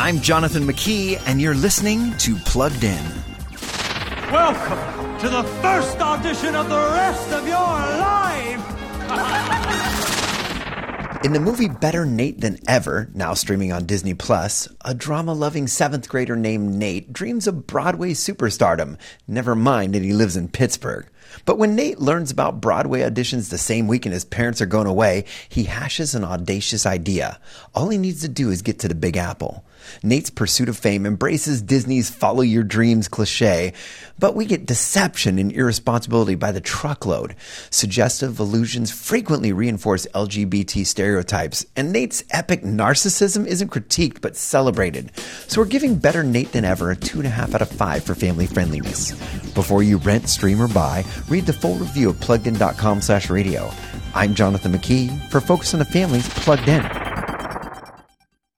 I'm Jonathan McKee, and you're listening to Plugged In. Welcome to the first audition of the rest of your life! In the movie Better Nate Than Ever, now streaming on Disney Plus, a drama loving seventh grader named Nate dreams of Broadway superstardom, never mind that he lives in Pittsburgh. But when Nate learns about Broadway auditions the same weekend his parents are going away, he hashes an audacious idea. All he needs to do is get to the Big Apple. Nate's pursuit of fame embraces Disney's follow your dreams cliche, but we get deception and irresponsibility by the truckload. Suggestive illusions frequently reinforce LGBT stereotypes, and Nate's epic narcissism isn't critiqued but celebrated. So we're giving Better Nate Than Ever a 2.5 out of 5 for family friendliness. Before you rent, stream, or buy, read the full review of pluggedin.com slash radio. I'm Jonathan McKee for Focus on the Family's Plugged In.